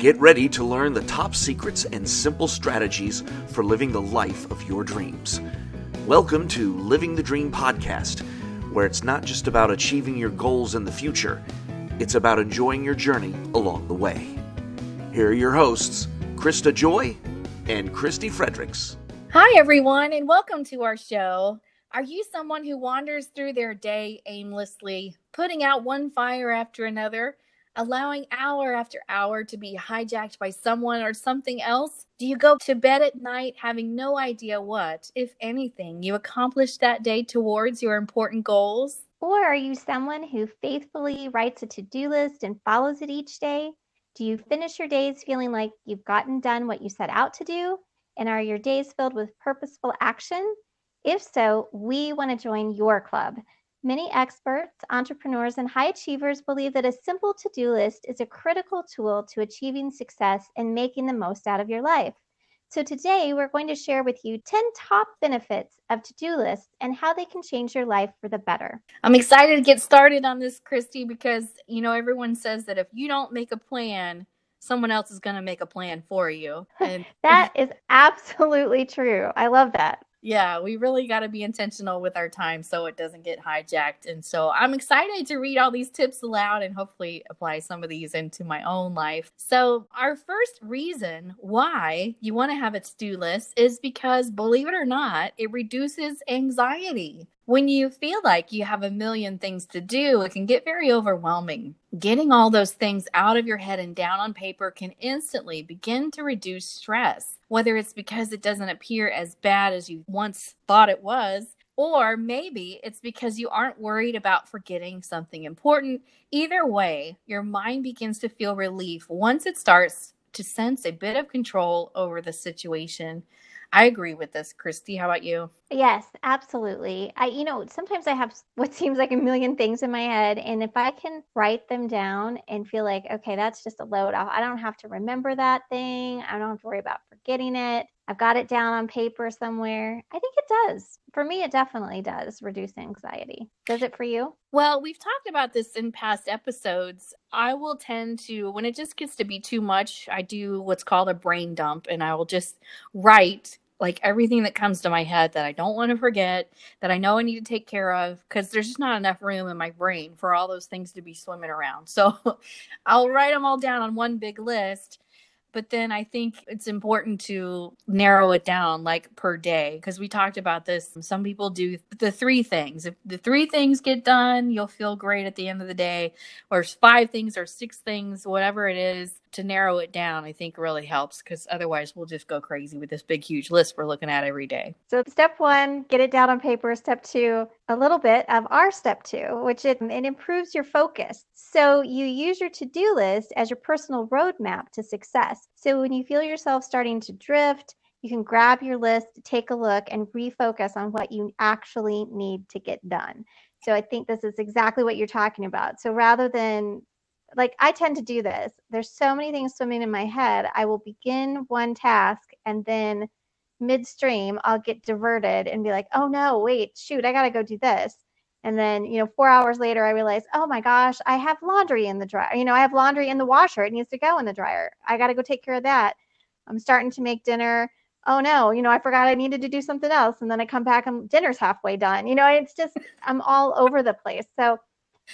Get ready to learn the top secrets and simple strategies for living the life of your dreams. Welcome to Living the Dream podcast, where it's not just about achieving your goals in the future, it's about enjoying your journey along the way. Here are your hosts, Krista Joy and Christy Fredericks. Hi, everyone, and welcome to our show. Are you someone who wanders through their day aimlessly, putting out one fire after another? Allowing hour after hour to be hijacked by someone or something else? Do you go to bed at night having no idea what, if anything, you accomplished that day towards your important goals? Or are you someone who faithfully writes a to do list and follows it each day? Do you finish your days feeling like you've gotten done what you set out to do? And are your days filled with purposeful action? If so, we want to join your club. Many experts, entrepreneurs, and high achievers believe that a simple to do list is a critical tool to achieving success and making the most out of your life. So, today we're going to share with you 10 top benefits of to do lists and how they can change your life for the better. I'm excited to get started on this, Christy, because you know, everyone says that if you don't make a plan, someone else is going to make a plan for you. And that is absolutely true. I love that yeah, we really got to be intentional with our time so it doesn't get hijacked. And so I'm excited to read all these tips aloud and hopefully apply some of these into my own life. So, our first reason why you want to have a to do list is because, believe it or not, it reduces anxiety. When you feel like you have a million things to do, it can get very overwhelming. Getting all those things out of your head and down on paper can instantly begin to reduce stress, whether it's because it doesn't appear as bad as you once thought it was, or maybe it's because you aren't worried about forgetting something important. Either way, your mind begins to feel relief once it starts to sense a bit of control over the situation. I agree with this, Christy. How about you? Yes, absolutely. I, you know, sometimes I have what seems like a million things in my head, and if I can write them down and feel like, okay, that's just a load off, I don't have to remember that thing. I don't have to worry about forgetting it. I've got it down on paper somewhere. I think it does. For me, it definitely does reduce anxiety. Does it for you? Well, we've talked about this in past episodes. I will tend to, when it just gets to be too much, I do what's called a brain dump and I will just write like everything that comes to my head that I don't want to forget, that I know I need to take care of, because there's just not enough room in my brain for all those things to be swimming around. So I'll write them all down on one big list but then I think it's important to narrow it down like per day because we talked about this. Some people do the three things. If the three things get done, you'll feel great at the end of the day, or five things or six things, whatever it is. To narrow it down, I think really helps because otherwise we'll just go crazy with this big, huge list we're looking at every day. So, step one, get it down on paper. Step two, a little bit of our step two, which it, it improves your focus. So you use your to do list as your personal roadmap to success. So when you feel yourself starting to drift, you can grab your list, take a look, and refocus on what you actually need to get done. So I think this is exactly what you're talking about. So rather than like I tend to do this, there's so many things swimming in my head. I will begin one task and then midstream I'll get diverted and be like, oh no, wait, shoot, I got to go do this. And then, you know, four hours later, I realize, oh my gosh, I have laundry in the dryer. You know, I have laundry in the washer. It needs to go in the dryer. I got to go take care of that. I'm starting to make dinner. Oh no, you know, I forgot I needed to do something else. And then I come back and dinner's halfway done. You know, it's just, I'm all over the place. So,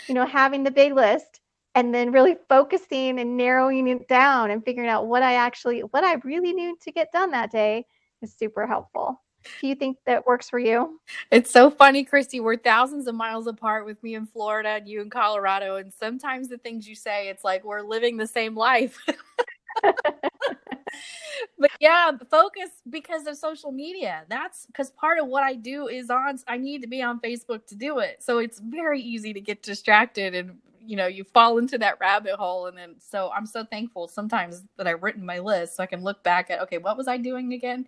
you know, having the big list and then really focusing and narrowing it down and figuring out what I actually, what I really need to get done that day is super helpful. Do you think that works for you? It's so funny, Christy. We're thousands of miles apart with me in Florida and you in Colorado. And sometimes the things you say, it's like we're living the same life. but yeah, focus because of social media. That's because part of what I do is on, I need to be on Facebook to do it. So it's very easy to get distracted and you know you fall into that rabbit hole and then so i'm so thankful sometimes that i've written my list so i can look back at okay what was i doing again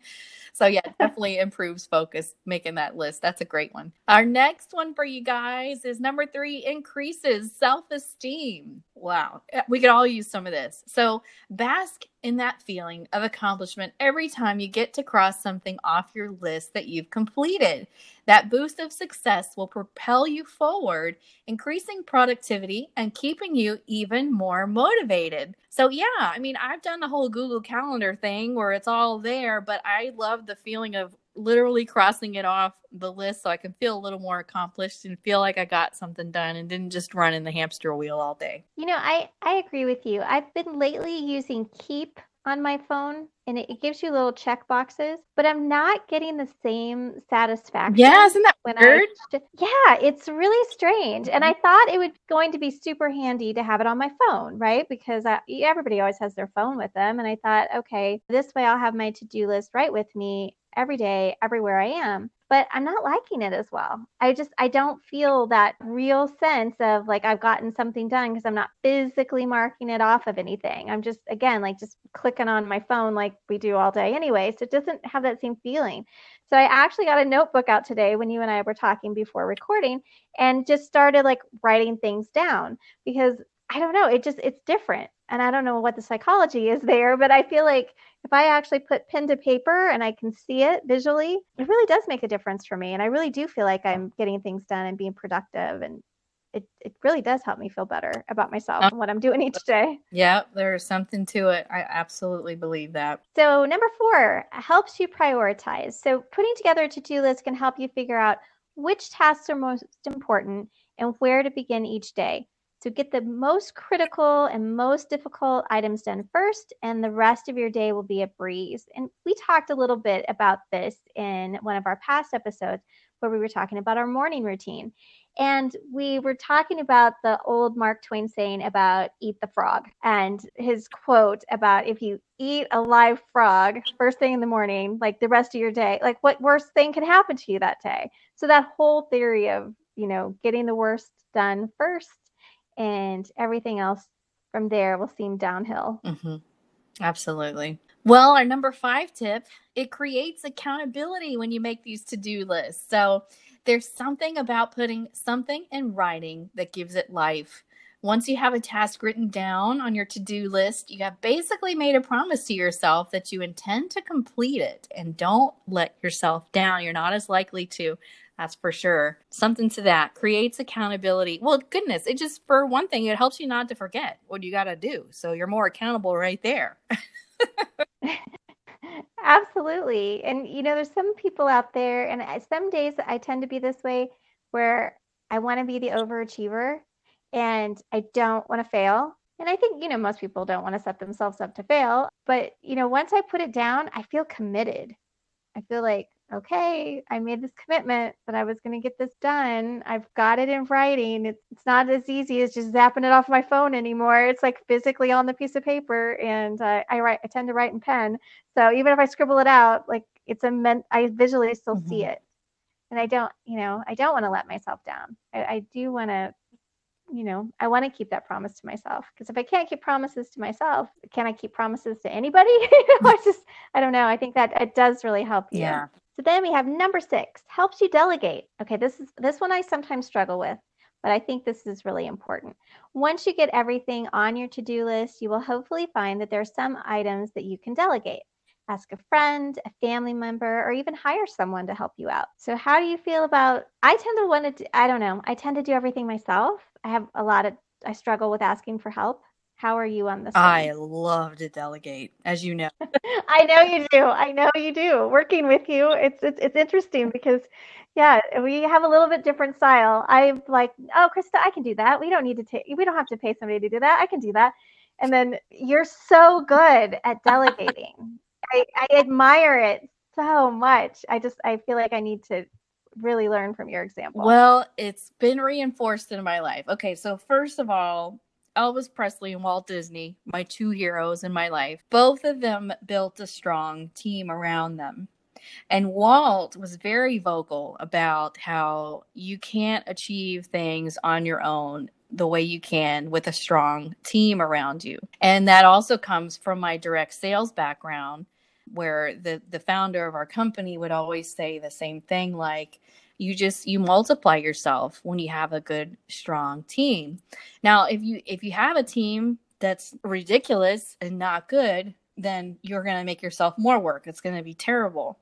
so yeah, definitely improves focus making that list. That's a great one. Our next one for you guys is number three increases self esteem. Wow. Eh, we could all use some of this. So bask in that feeling of accomplishment every time you get to cross something off your list that you've completed. That boost of success will propel you forward, increasing productivity and keeping you even more motivated. So, yeah, I mean, I've done the whole Google Calendar thing where it's all there, but I love the feeling of literally crossing it off the list so I can feel a little more accomplished and feel like I got something done and didn't just run in the hamster wheel all day. You know, I I agree with you. I've been lately using Keep on my phone and it, gives you little check boxes, but I'm not getting the same satisfaction. Yeah, isn't that when weird? I, yeah, it's really strange. And I mm-hmm. thought it was going to be super handy to have it on my phone, right? Because I, everybody always has their phone with them. And I thought, okay, this way I'll have my to do list right with me every day, everywhere I am. But I'm not liking it as well. I just, I don't feel that real sense of like I've gotten something done because I'm not physically marking it off of anything. I'm just, again, like just clicking on my phone like we do all day anyway. So it doesn't have that same feeling. So I actually got a notebook out today when you and I were talking before recording and just started like writing things down because I don't know, it just, it's different. And I don't know what the psychology is there, but I feel like if I actually put pen to paper and I can see it visually, it really does make a difference for me. And I really do feel like I'm getting things done and being productive. And it, it really does help me feel better about myself and what I'm doing each day. Yeah, there's something to it. I absolutely believe that. So, number four helps you prioritize. So, putting together a to do list can help you figure out which tasks are most important and where to begin each day. So get the most critical and most difficult items done first, and the rest of your day will be a breeze. And we talked a little bit about this in one of our past episodes where we were talking about our morning routine. And we were talking about the old Mark Twain saying about eat the frog and his quote about if you eat a live frog first thing in the morning, like the rest of your day, like what worst thing can happen to you that day? So that whole theory of, you know, getting the worst done first and everything else from there will seem downhill. Mm-hmm. Absolutely. Well, our number five tip it creates accountability when you make these to do lists. So there's something about putting something in writing that gives it life. Once you have a task written down on your to do list, you have basically made a promise to yourself that you intend to complete it and don't let yourself down. You're not as likely to that's for sure. Something to that creates accountability. Well, goodness, it just, for one thing, it helps you not to forget what you got to do. So you're more accountable right there. Absolutely. And, you know, there's some people out there, and some days I tend to be this way where I want to be the overachiever and I don't want to fail. And I think, you know, most people don't want to set themselves up to fail. But, you know, once I put it down, I feel committed. I feel like, okay, I made this commitment that I was going to get this done. I've got it in writing. It's, it's not as easy as just zapping it off my phone anymore. It's like physically on the piece of paper, and uh, I write. I tend to write in pen. So even if I scribble it out, like it's a meant. I visually still mm-hmm. see it, and I don't. You know, I don't want to let myself down. I, I do want to you know, I want to keep that promise to myself because if I can't keep promises to myself, can I keep promises to anybody? I just, I don't know. I think that it does really help you. Yeah. So then we have number six, helps you delegate. Okay, this is this one I sometimes struggle with, but I think this is really important. Once you get everything on your to-do list, you will hopefully find that there are some items that you can delegate. Ask a friend, a family member, or even hire someone to help you out. So how do you feel about I tend to want to I don't know, I tend to do everything myself. I have a lot of I struggle with asking for help. How are you on this? I one? love to delegate, as you know. I know you do. I know you do. Working with you, it's, it's it's interesting because, yeah, we have a little bit different style. I'm like, oh, Krista, I can do that. We don't need to take. We don't have to pay somebody to do that. I can do that. And then you're so good at delegating. I, I admire it so much. I just I feel like I need to really learn from your example. Well, it's been reinforced in my life. Okay, so first of all, Elvis Presley and Walt Disney, my two heroes in my life, both of them built a strong team around them. And Walt was very vocal about how you can't achieve things on your own the way you can with a strong team around you. And that also comes from my direct sales background where the the founder of our company would always say the same thing like you just you multiply yourself when you have a good strong team now if you if you have a team that's ridiculous and not good then you're going to make yourself more work. It's going to be terrible.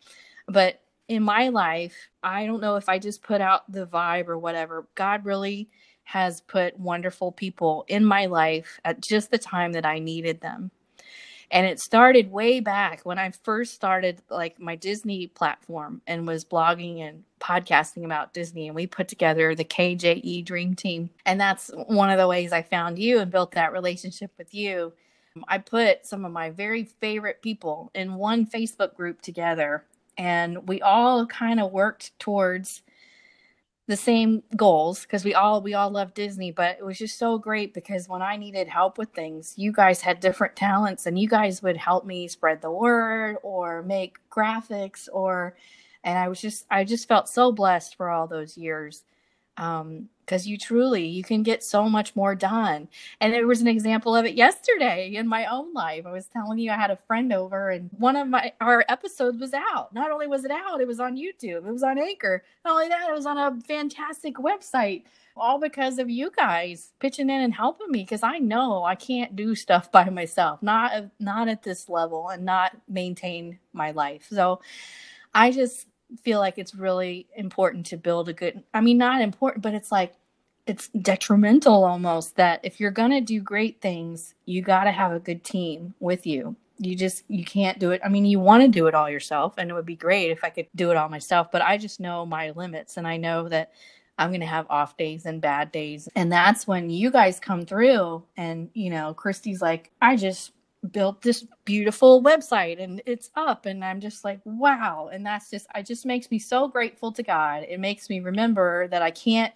But in my life, I don't know if I just put out the vibe or whatever. God really has put wonderful people in my life at just the time that I needed them. And it started way back when I first started like my Disney platform and was blogging and podcasting about Disney. And we put together the KJE Dream Team. And that's one of the ways I found you and built that relationship with you. I put some of my very favorite people in one Facebook group together and we all kind of worked towards the same goals because we all we all love Disney, but it was just so great because when I needed help with things, you guys had different talents and you guys would help me spread the word or make graphics or and I was just I just felt so blessed for all those years. Um because you truly you can get so much more done. And there was an example of it yesterday in my own life. I was telling you i had a friend over and one of my our episodes was out. Not only was it out it was on youtube it was on anchor. Not only that it was on a fantastic website all because of you guys pitching in and helping me because i know i can't do stuff by myself not not at this level and not maintain my life. So i just feel like it's really important to build a good I mean not important but it's like it's detrimental almost that if you're going to do great things you got to have a good team with you. You just you can't do it. I mean you want to do it all yourself and it would be great if i could do it all myself but i just know my limits and i know that i'm going to have off days and bad days. And that's when you guys come through and you know christy's like i just built this beautiful website and it's up and i'm just like wow. And that's just i just makes me so grateful to god. It makes me remember that i can't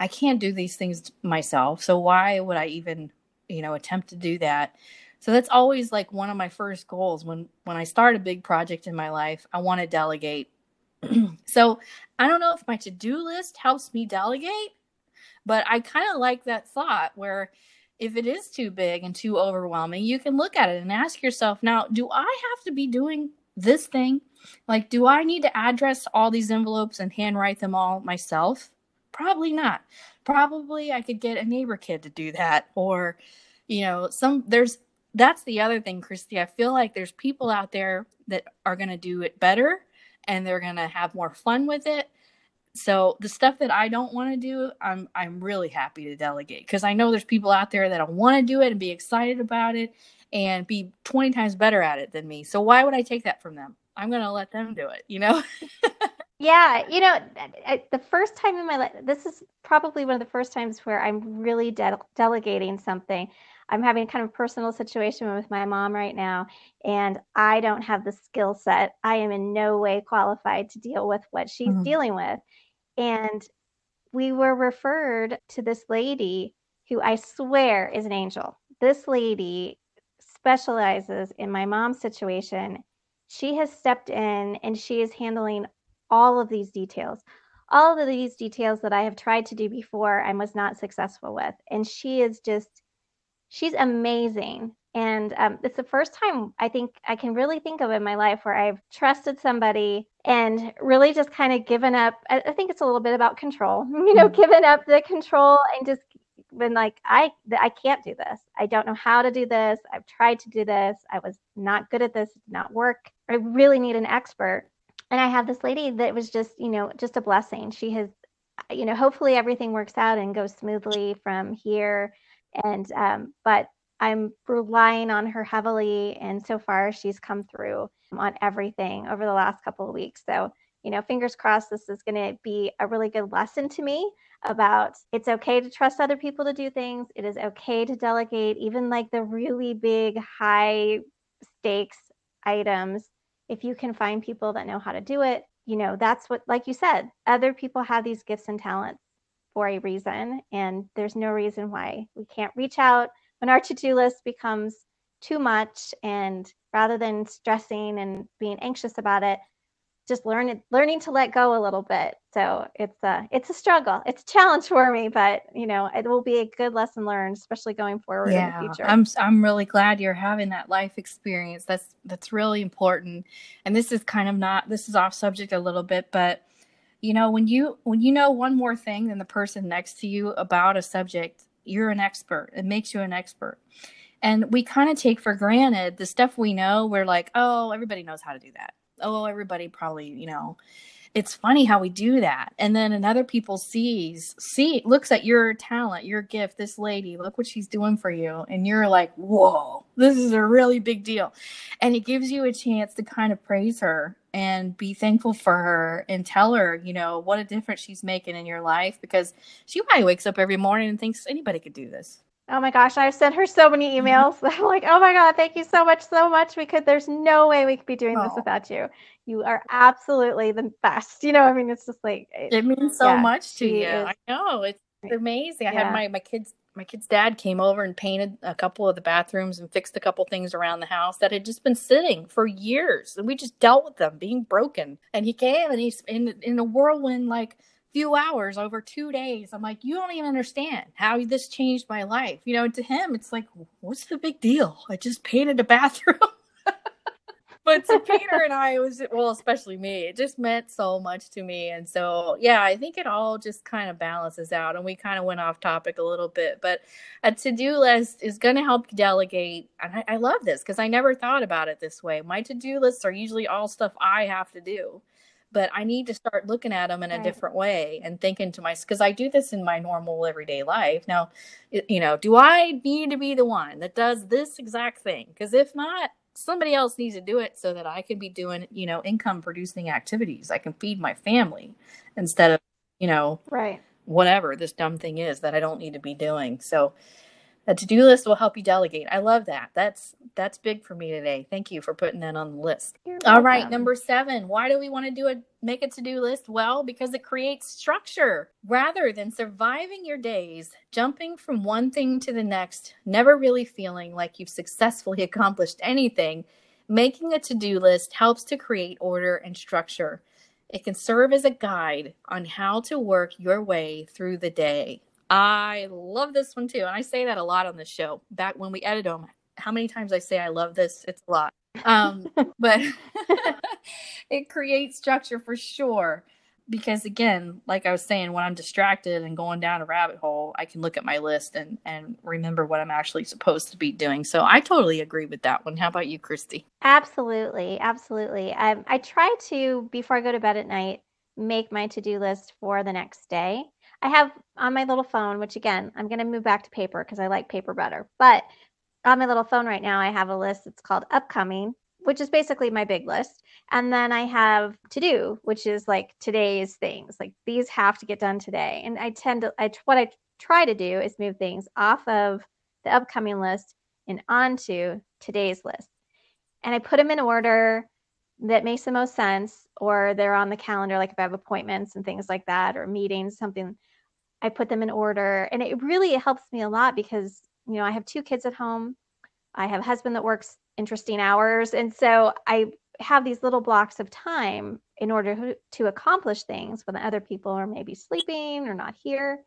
i can't do these things myself. So why would i even you know attempt to do that? So that's always like one of my first goals. When when i start a big project in my life i want to delegate. So i don't know if my to-do list helps me delegate but i kind of like that thought where if it is too big and too overwhelming, you can look at it and ask yourself, now, do I have to be doing this thing? Like, do I need to address all these envelopes and handwrite them all myself? Probably not. Probably I could get a neighbor kid to do that. Or, you know, some, there's, that's the other thing, Christy. I feel like there's people out there that are going to do it better and they're going to have more fun with it so the stuff that I don't want to do, I'm I'm really happy to delegate because I know there's people out there that want to do it and be excited about it and be 20 times better at it than me. So why would I take that from them? I'm going to let them do it, you know? yeah, you know, I, the first time in my life, this is probably one of the first times where I'm really de- delegating something. I'm having a kind of personal situation with my mom right now, and I don't have the skill set. I am in no way qualified to deal with what she's mm-hmm. dealing with. And we were referred to this lady who I swear is an angel. This lady specializes in my mom's situation. She has stepped in and she is handling all of these details. All of these details that I have tried to do before and was not successful with. And she is just, she's amazing. And um, it's the first time I think I can really think of in my life where I've trusted somebody and really just kind of given up. I, I think it's a little bit about control, you know, mm-hmm. given up the control and just been like, I, I can't do this. I don't know how to do this. I've tried to do this. I was not good at this. It did not work. I really need an expert. And I have this lady that was just, you know, just a blessing. She has, you know, hopefully everything works out and goes smoothly from here. And, um, but I'm relying on her heavily. And so far, she's come through on everything over the last couple of weeks. So, you know, fingers crossed, this is going to be a really good lesson to me about it's okay to trust other people to do things. It is okay to delegate, even like the really big, high stakes items. If you can find people that know how to do it, you know, that's what, like you said, other people have these gifts and talents for a reason. And there's no reason why we can't reach out when our to-do list becomes too much and rather than stressing and being anxious about it just learning learning to let go a little bit. So it's a it's a struggle. It's a challenge for me but you know it will be a good lesson learned especially going forward yeah, in the future. I'm i'm really glad you're having that life experience. That's that's really important. And this is kind of not this is off subject a little bit but you know when you when you know one more thing than the person next to you about a subject you're an expert. It makes you an expert. And we kind of take for granted the stuff we know. We're like, oh, everybody knows how to do that. Oh, everybody probably, you know, it's funny how we do that. And then another people sees see looks at your talent your gift this lady look what she's doing for you. And you're like whoa this is a really big deal. And it gives you a chance to kind of praise her and be thankful for her and tell her you know what a difference she's making in your life. Because she probably wakes up every morning and thinks anybody could do this Oh my gosh, I've sent her so many Mm-hmm. emails. I'm like, oh my God, thank you so much, so much. We could, there's no way we could be doing this Oh. without you. You are absolutely the best. You know, I mean, it's just like, it- It means so Yeah, much to you. is- I know. It's amazing. I Yeah. had my my kids my kid's dad came over and painted a couple of the bathrooms and fixed a couple things around the house that had just been sitting for years. And we just dealt with them being broken. And he came and he's in in a whirlwind like few hours over two days. I'm like, you don't even understand how this changed my life. You know, to him, it's like, what's the big deal? I just painted a bathroom. but to Peter and I, it was well, especially me, it just meant so much to me. And so, yeah, I think it all just kind of balances out. And we kind of went off topic a little bit, but a to do list is going to help delegate. And I, I love this because I never thought about it this way. My to do lists are usually all stuff I have to do. But I need to start looking at them in a Right. different way and thinking to myself, because I do this in my normal everyday life. Now, you know, do I need to be the one that does this exact thing? Because if not, somebody else needs to do it so that I can be doing, you know, income producing activities. I can feed my family instead of, you know, right. whatever this dumb thing is that I don't need to be doing. So a to-do list will help you delegate. I love that. That's that's big for me today. Thank you for putting that on the list. You're All right, welcome. number 7. Why do we want to do a make a to-do list? Well, because it creates structure rather than surviving your days, jumping from one thing to the next, never really feeling like you've successfully accomplished anything. Making a to-do list helps to create order and structure. It can serve as a guide on how to work your way through the day. I love this one too. And I say that a lot on the show. Back when we edit them, how many times I say I love this? It's a lot. Um, but it creates structure for sure. Because again, like I was saying, when I'm distracted and going down a rabbit hole, I can look at my list and, and remember what I'm actually supposed to be doing. So I totally agree with that one. How about you, Christy? Absolutely, absolutely. Um, I try to before I go to bed at night make my to-do list for the next day. I have on my little phone, which again, I'm going to move back to paper because I like paper better. But on my little phone right now, I have a list. that's called upcoming, which is basically my big list. And then I have to do, which is like today's things. Like these have to get done today. And I tend to, I what I try to do is move things off of the upcoming list and onto today's list and I put them in order that makes the most sense, or they're on the calendar, like if I have appointments and things like that, or meetings, something, I put them in order. And it really helps me a lot because, you know, I have two kids at home. I have a husband that works interesting hours. And so I have these little blocks of time in order to- accomplish things when other people are maybe sleeping or not here.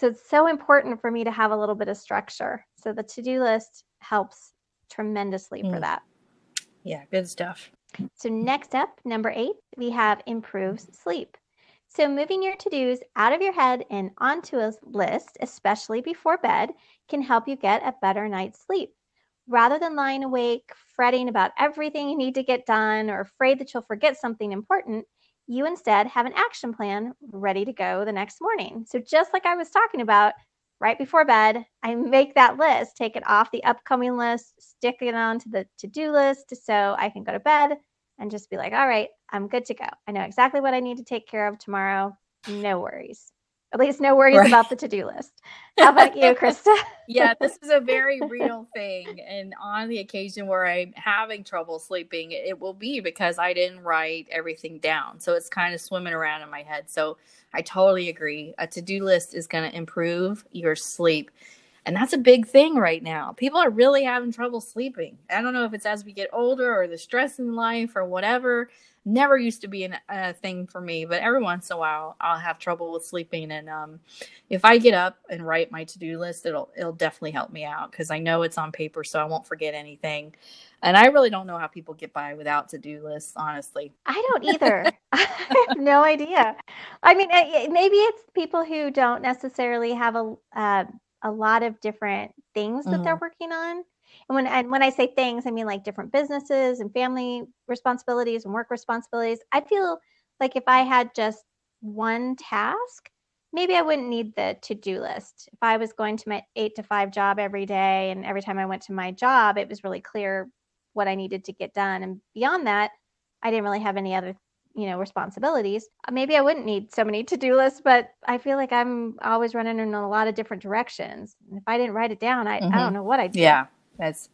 So it's so important for me to have a little bit of structure. So the to do list helps tremendously for Mm. that. Yeah, good stuff. So next up, number eight, we have improves sleep. So moving your to-dos out of your head and onto a list, especially before bed, can help you get a better night's sleep. Rather than lying awake, fretting about everything you need to get done or afraid that you'll forget something important, you instead have an action plan ready to go the next morning. So just like I was talking about, right before bed, I make that list, take it off the upcoming list, stick it onto the to-do list so I can go to bed and just be like, all right, I'm good to go. I know exactly what I need to take care of tomorrow. No worries. At least no worries Right. about the to-do list. How about you, Krista? yeah, this is a very real thing. And on the occasion where I'm having trouble sleeping, it will be because I didn't write everything down. So it's kind of swimming around in my head. So I totally agree. A to do list is going to improve your sleep. And that's a big thing right now. People are really having trouble sleeping. I don't know if it's as we get older or the stress in life or whatever. Never used to be a thing for me, but every once in a while I'll have trouble with sleeping. And um, if I get up and write my to-do list, it'll it'll definitely help me out because I know it's on paper, so I won't forget anything. And I really don't know how people get by without to-do lists, honestly. I don't either. I have no idea. I mean, eh, maybe it's people who don't necessarily have a uh, a lot of different things that they're mm-hmm. working on. And when and when I say things, I mean like different businesses and family responsibilities and work responsibilities. I feel like if I had just one task, maybe I wouldn't need the to-do list. If I was going to my 8 to 5 job every day and every time I went to my job, it was really clear what I needed to get done and beyond that, I didn't really have any other you know responsibilities. Uh, maybe i wouldn't need so many to-do lists but i feel like i'm always running in a lot of different directions. If i didn't write it down i, mm-hmm. I don't mm-hmm. know what i'd do. Yeah that's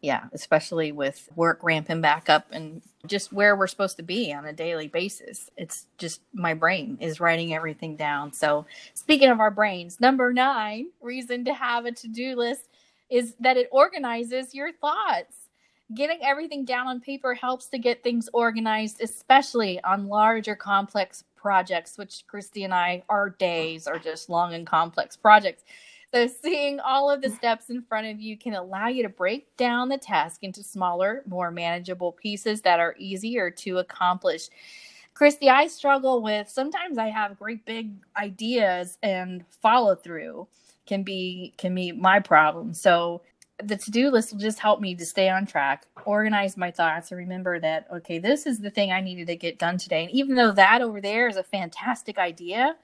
yeah especially with work ramping back up and just where we're supposed to be on a daily basis. It's just my brain is writing everything down. So speaking of our brains number nine reason to have a to-do list is that it organizes your thoughts Getting everything down on paper helps to get things organized, especially on larger complex projects, which Christy and I, our days are just long and complex projects. So, seeing all of the steps in front of you can allow you to break down the task into smaller, more manageable pieces that are easier to accomplish. Christy, I struggle with sometimes I have great big ideas and follow through can be can be my problem. So the to-do list will just help me to stay on track organize my thoughts and remember that okay this is the thing i needed to get done today. And even though that over there is a fantastic idea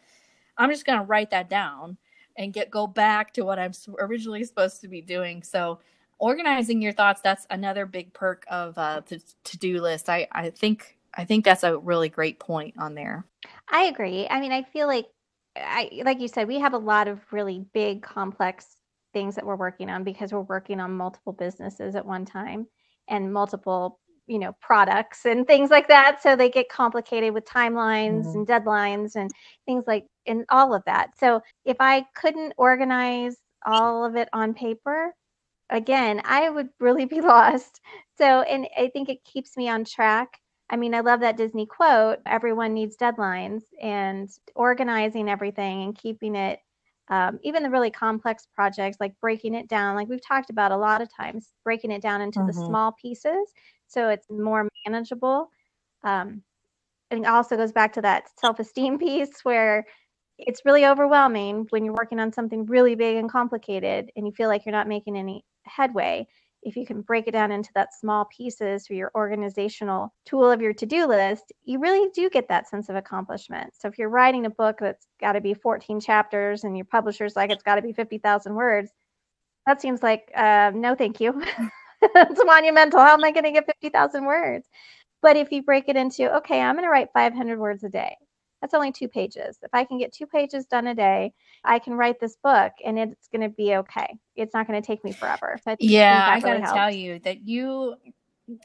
i'm just going to write that down and get go back to what i'm originally supposed to be doing. So organizing your thoughts that's another big perk of uh, the to-do list. I i think i think that's a really great point on there. I agree. I mean i feel like I like you said, we have a lot of really big, complex things that we're working on because we're working on multiple businesses at one time and multiple you know products and things like that. So they get complicated with timelines mm-hmm. and deadlines and things like and all of that. So if i couldn't organize all of it on paper again i would really be lost. So and i think it keeps me on track. I mean i love that disney quote everyone needs deadlines and organizing everything and keeping it um, even the really complex projects like breaking it down like we've talked about a lot of times breaking it down into mm-hmm. the small pieces so it's more manageable um, and it also goes back to that self-esteem piece where it's really overwhelming when you're working on something really big and complicated and you feel like you're not making any headway if you can break it down into that small pieces for your organizational tool of your to-do list, you really do get that sense of accomplishment. So if you're writing a book that's got to be 14 chapters and your publisher's like it's got to be 50,000 words, that seems like uh, no, thank you. it's monumental. How am I going to get 50,000 words? But if you break it into, okay, I'm going to write 500 words a day. That's only two pages. If I can get two pages done a day, I can write this book and it's going to be okay. It's not going to take me forever. So I yeah, I got to tell you that you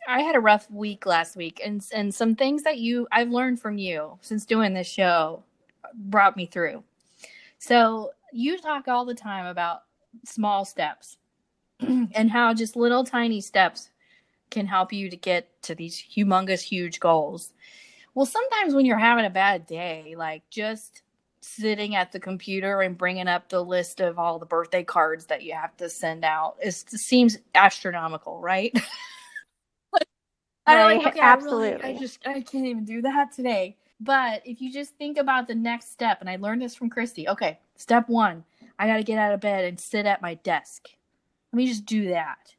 I had a rough week last week and and some things that you I've learned from you since doing this show brought me through. So, you talk all the time about small steps and how just little tiny steps can help you to get to these humongous huge goals. Well, sometimes when you're having a bad day, like just sitting at the computer and bringing up the list of all the birthday cards that you have to send out, it seems astronomical, right? right, like, okay, absolutely. I, really, I just I can't even do that today. But if you just think about the next step, and I learned this from Christy. Okay, step one, I got to get out of bed and sit at my desk. Let me just do that.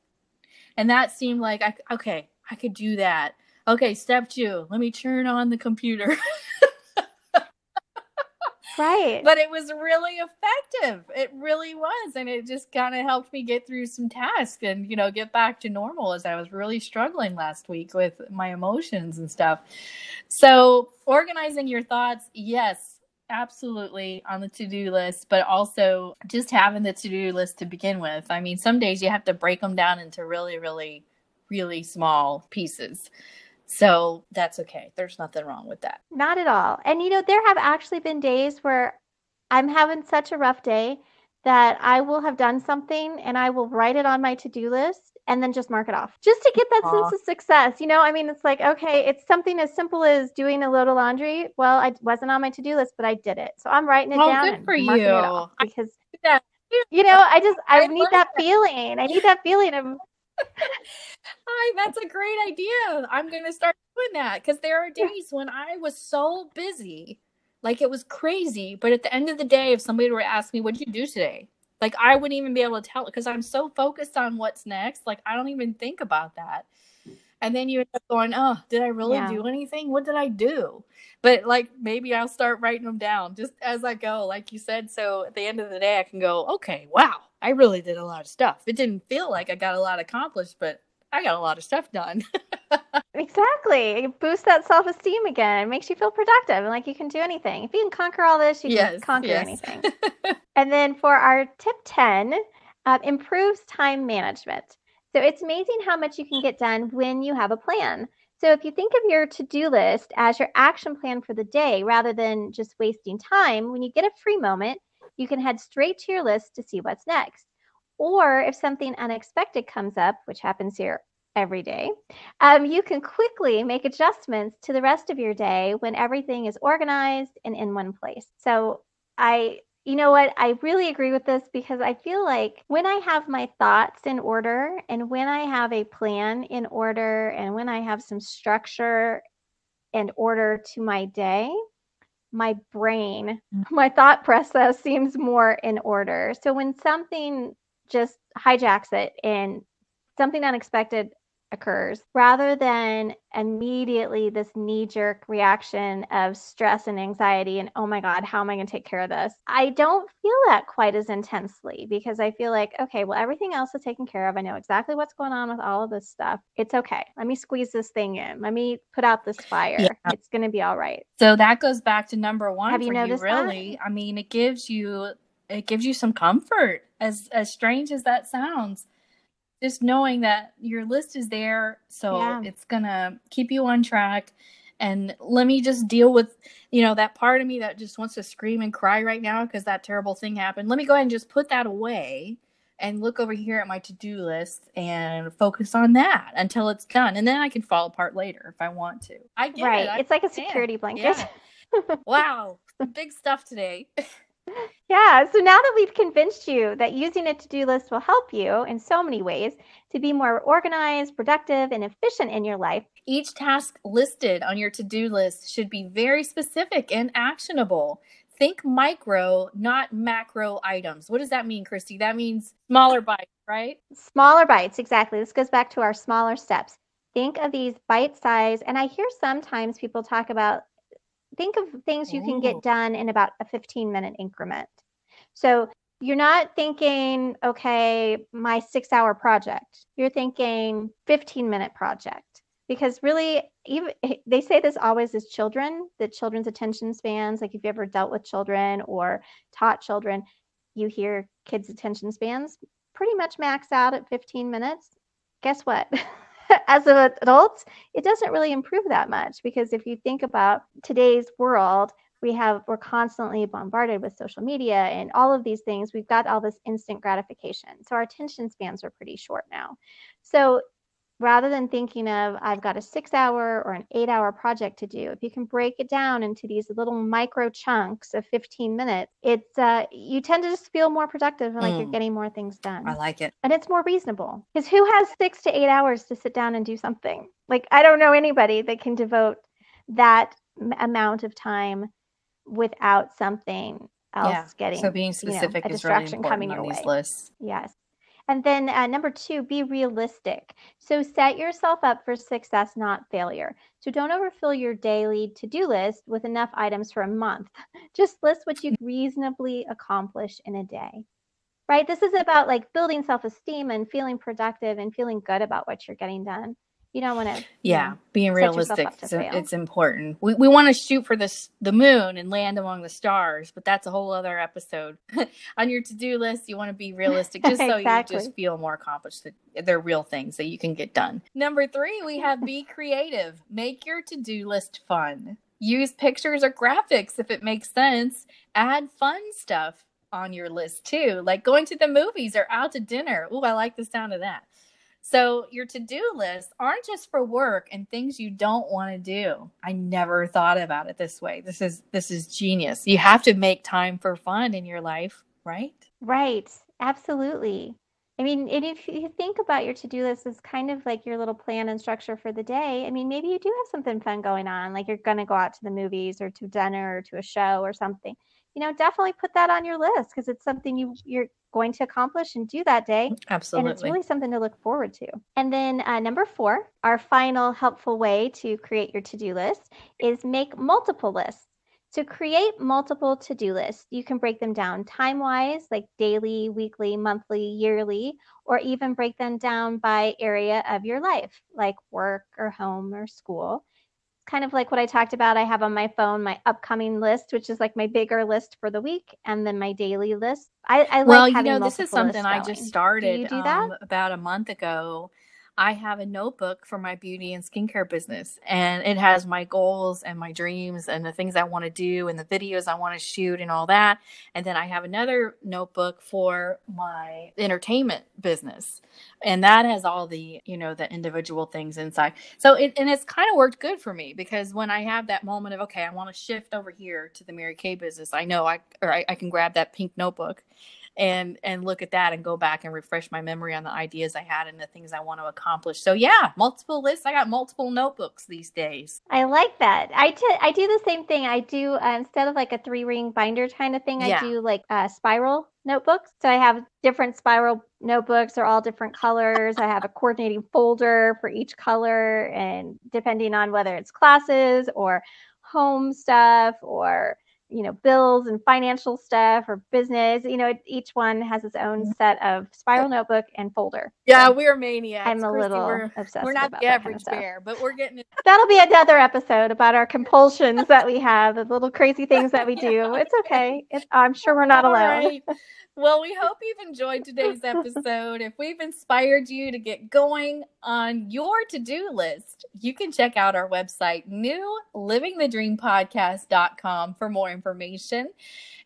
And that seemed like I okay, I could do that okay, step two, let me turn on the computer. right. But it was really effective. It really was. And it just kind of helped me get through some tasks and, you know, get back to normal as I was really struggling last week with my emotions and stuff. So, organizing your thoughts, yes, absolutely on the to-do list but also just having the to-do list to begin with i mean some days you have to break them down into really really really small pieces so that's okay. There's nothing wrong with that. Not at all. And you know, there have actually been days where I'm having such a rough day that I will have done something and I will write it on my to do list and then just mark it off just to get that Aww. sense of success. You know, I mean, it's like, okay, it's something as simple as doing a load of laundry. Well, I wasn't on my to do list, but I did it. So I'm writing it well, down. Good for you. because, you know, I just, I, I need that feeling. I need that feeling of Hi, that's a great idea. I'm going to start doing that because there are days when I was so busy, like it was crazy. But at the end of the day, if somebody were to ask me, What did you do today? Like I wouldn't even be able to tell because I'm so focused on what's next. Like I don't even think about that. And then you end up going, oh, did I really Yeah. do anything? What did I do? But like maybe I'll start writing them down just as I go, like you said. So at the end of the day, I can go, okay, wow, I really did a lot of stuff. It didn't feel like I got a lot accomplished, but I got a lot of stuff done. Exactly. It boosts that self esteem again. It makes you feel productive and like you can do anything. If you can conquer all this, you Yes, can conquer yes. anything. and then for our tip 10, uh, improves time management. So it's amazing how much you can get done when you have a plan. So if you think of your to do list as your action plan for the day rather than just wasting time, when you get a free moment, you can head straight to your list to see what's next. Or if something unexpected comes up, which happens here every day, um, you can quickly make adjustments to the rest of your day when everything is organized and in one place. So I you know what? I really agree with this because I feel like when I have my thoughts in order and when I have a plan in order and when I have some structure and order to my day, my brain, mm. my thought process seems more in order. So when something just hijacks it and something unexpected occurs, rather than immediately this knee jerk reaction of stress and anxiety and, oh my God, how am I going to take care of this? I don't feel that quite as intensely because I feel like, okay, well, everything else is taken care of. I know exactly what's going on with all of this stuff. It's okay. Let me squeeze this thing in. Let me put out this fire. Yeah. It's going to be all right. So that goes back to number one Have you for you, noticed that? really. I mean, it gives you it gives you some comfort, as as strange as that sounds. Just knowing that your list is there, so Yeah. it's gonna keep you on track. And let me just deal with, you know, that part of me that just wants to scream and cry right now because that terrible thing happened. Let me go ahead and just put that away and look over here at my to-do list and focus on that until it's done, and then I can fall apart later if I want to. I get right. it. I it's like a security blanket. Yeah. wow, big stuff today. Yeah, so now that we've convinced you that using a to do list will help you in so many ways to be more organized, productive, and efficient in your life, Each task listed on your to do list should be very specific and actionable. Think micro, not macro items. What does that mean, Christy? That means smaller bites, right? smaller bites, exactly. This goes back to our smaller steps. Think of these bite size, and I hear sometimes people talk about think of things you can get oh. done in about a 15 minute increment. So you're not thinking, okay, my six hour project. You're thinking 15 minute project. Because really, even eh, they say this always as children, that children's attention spans, like if you ever dealt with children or taught children, you hear kids' attention spans pretty much max out at 15 minutes. Guess what? As an adult, it doesn't really improve that much because if you think about today's world, we have we're constantly bombarded with social media and all of these things. We've got all this instant gratification. So our attention spans are pretty short now. So rather than thinking of I've got a 6-hour or an 8-hour project to do, if you can break it down into these little micro chunks of 15 minutes, it's uh you tend to just feel more productive and like you're Mm. getting more things done I like it. and it's more reasonable because who has six to eight hours to sit down and do something like i don't know anybody that can devote that m- amount of time without something else yeah. getting so being you know, specific a is really distraction important coming on your these way. lists. yes and then uh, number two be realistic. So set yourself up for success not failure. So don't overfill your daily to-do list with enough items for a month. Just list what you reasonably accomplish in a day. Right? This is about like building self-esteem and feeling productive and feeling good about what you're getting done you don't want to Yeah, being set yourself realistic, up to is, fail. it's important. We we want to shoot for this the moon and land among the stars, but that's a whole other episode. On your to do list, you want to be realistic, just so you just feel more accomplished. That they're real things that you can get done. Number three, we have be creative. Make your to do list fun. Use pictures or graphics if it makes sense. Add fun stuff on your list too, like going to the movies or out to dinner. Ooh, I like the sound of that. So your to-do lists aren't just for work and things you don't want to do. I never thought about it this way. This is this is genius. You have to make time for fun in your life, right? right absolutely i mean and if you think about your to-do list as kind of like your little plan and structure for the day i mean maybe you do have something fun going on like you're going to go out to the movies or to dinner or to a show or something you know, definitely put that on your list because it's something you you're going to accomplish and do that day. Absolutely. And it's really something to look forward to. And then uh, number four, our final helpful way to create your to do list is make multiple lists. To create multiple to do lists, you can break them down time wise, like daily, weekly, monthly, yearly, or even break them down by area of your life, like work or home or school. Kind of like what I talked about, I have on my phone my upcoming list, which is like my bigger list for the week, and then my daily list. I, I well, like you know, this is something I just. Do started do that? um, about a month ago. I have a notebook for my beauty and skincare business, and it has my goals and my dreams and the things I want to do and the videos I want to shoot and all that. And then I have another notebook for my entertainment business, and that has all the you know the individual things inside. So it and it's kind of worked good for me because when I have that moment of okay, I want to shift over here to the Mary Kay business, I know I or I, I can grab that pink notebook and and look at that and go back and refresh my memory on the ideas I had and the things I want to accomplish. So yeah, multiple lists. I got multiple notebooks these days. I like that. I t- I do the same thing. I do uh, instead of like a three ring binder kind of thing. Yeah. I do like uh, spiral notebooks. So I have different spiral notebooks. They're all different colors. I have a coordinating folder for each color, and depending on whether it's classes or home stuff or you know bills and financial stuff or business you know each one has its own mm-hmm. set of spiral notebook and folder Yeah, So we're maniacs. i'm a Christy, little We're, obsessed we're not the that kind of average bear, but we're getting it. That'll be another episode about our compulsions that we have, the little crazy things that we do. Yeah, It's okay. It's, I'm sure we're not All alone. right. Well, we hope you've enjoyed today's episode. If we've inspired you to get going on your to do list, you can check out our website, newlivingthedreampodcast.com, for more information.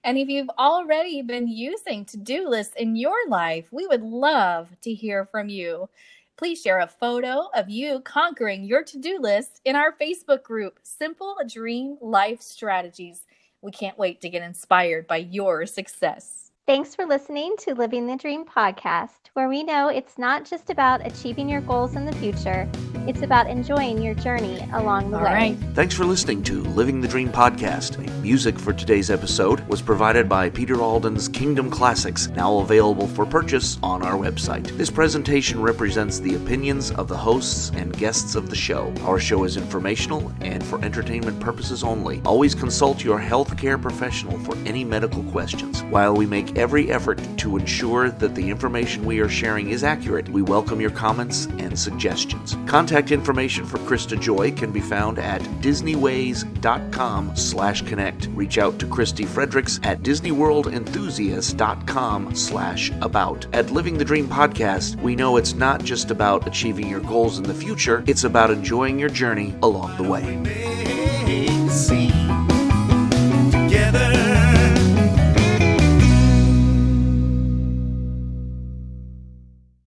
And if you've already been using to do lists in your life, we would love to hear from you. Please share a photo of you conquering your to do list in our Facebook group, Simple Dream Life Strategies. We can't wait to get inspired by your success. Thanks for listening to Living the Dream podcast, where we know it's not just about achieving your goals in the future, it's about enjoying your journey along the All way. right. Thanks for listening to Living the Dream podcast. Music for today's episode was provided by Peter Alden's Kingdom Classics, now available for purchase on our website. This presentation represents the opinions of the hosts and guests of the show. Our show is informational and for entertainment purposes only. Always consult your healthcare professional for any medical questions. While we make every effort to ensure that the information we are sharing is accurate, we welcome your comments and suggestions. Contact information for Krista Joy can be found at disneyways.com slash connect. Reach out to Christy Fredericks at disneyworldenthusiast.com slash about. At Living the Dream podcast, we know it's not just about achieving your goals in the future, it's about enjoying your journey along the way.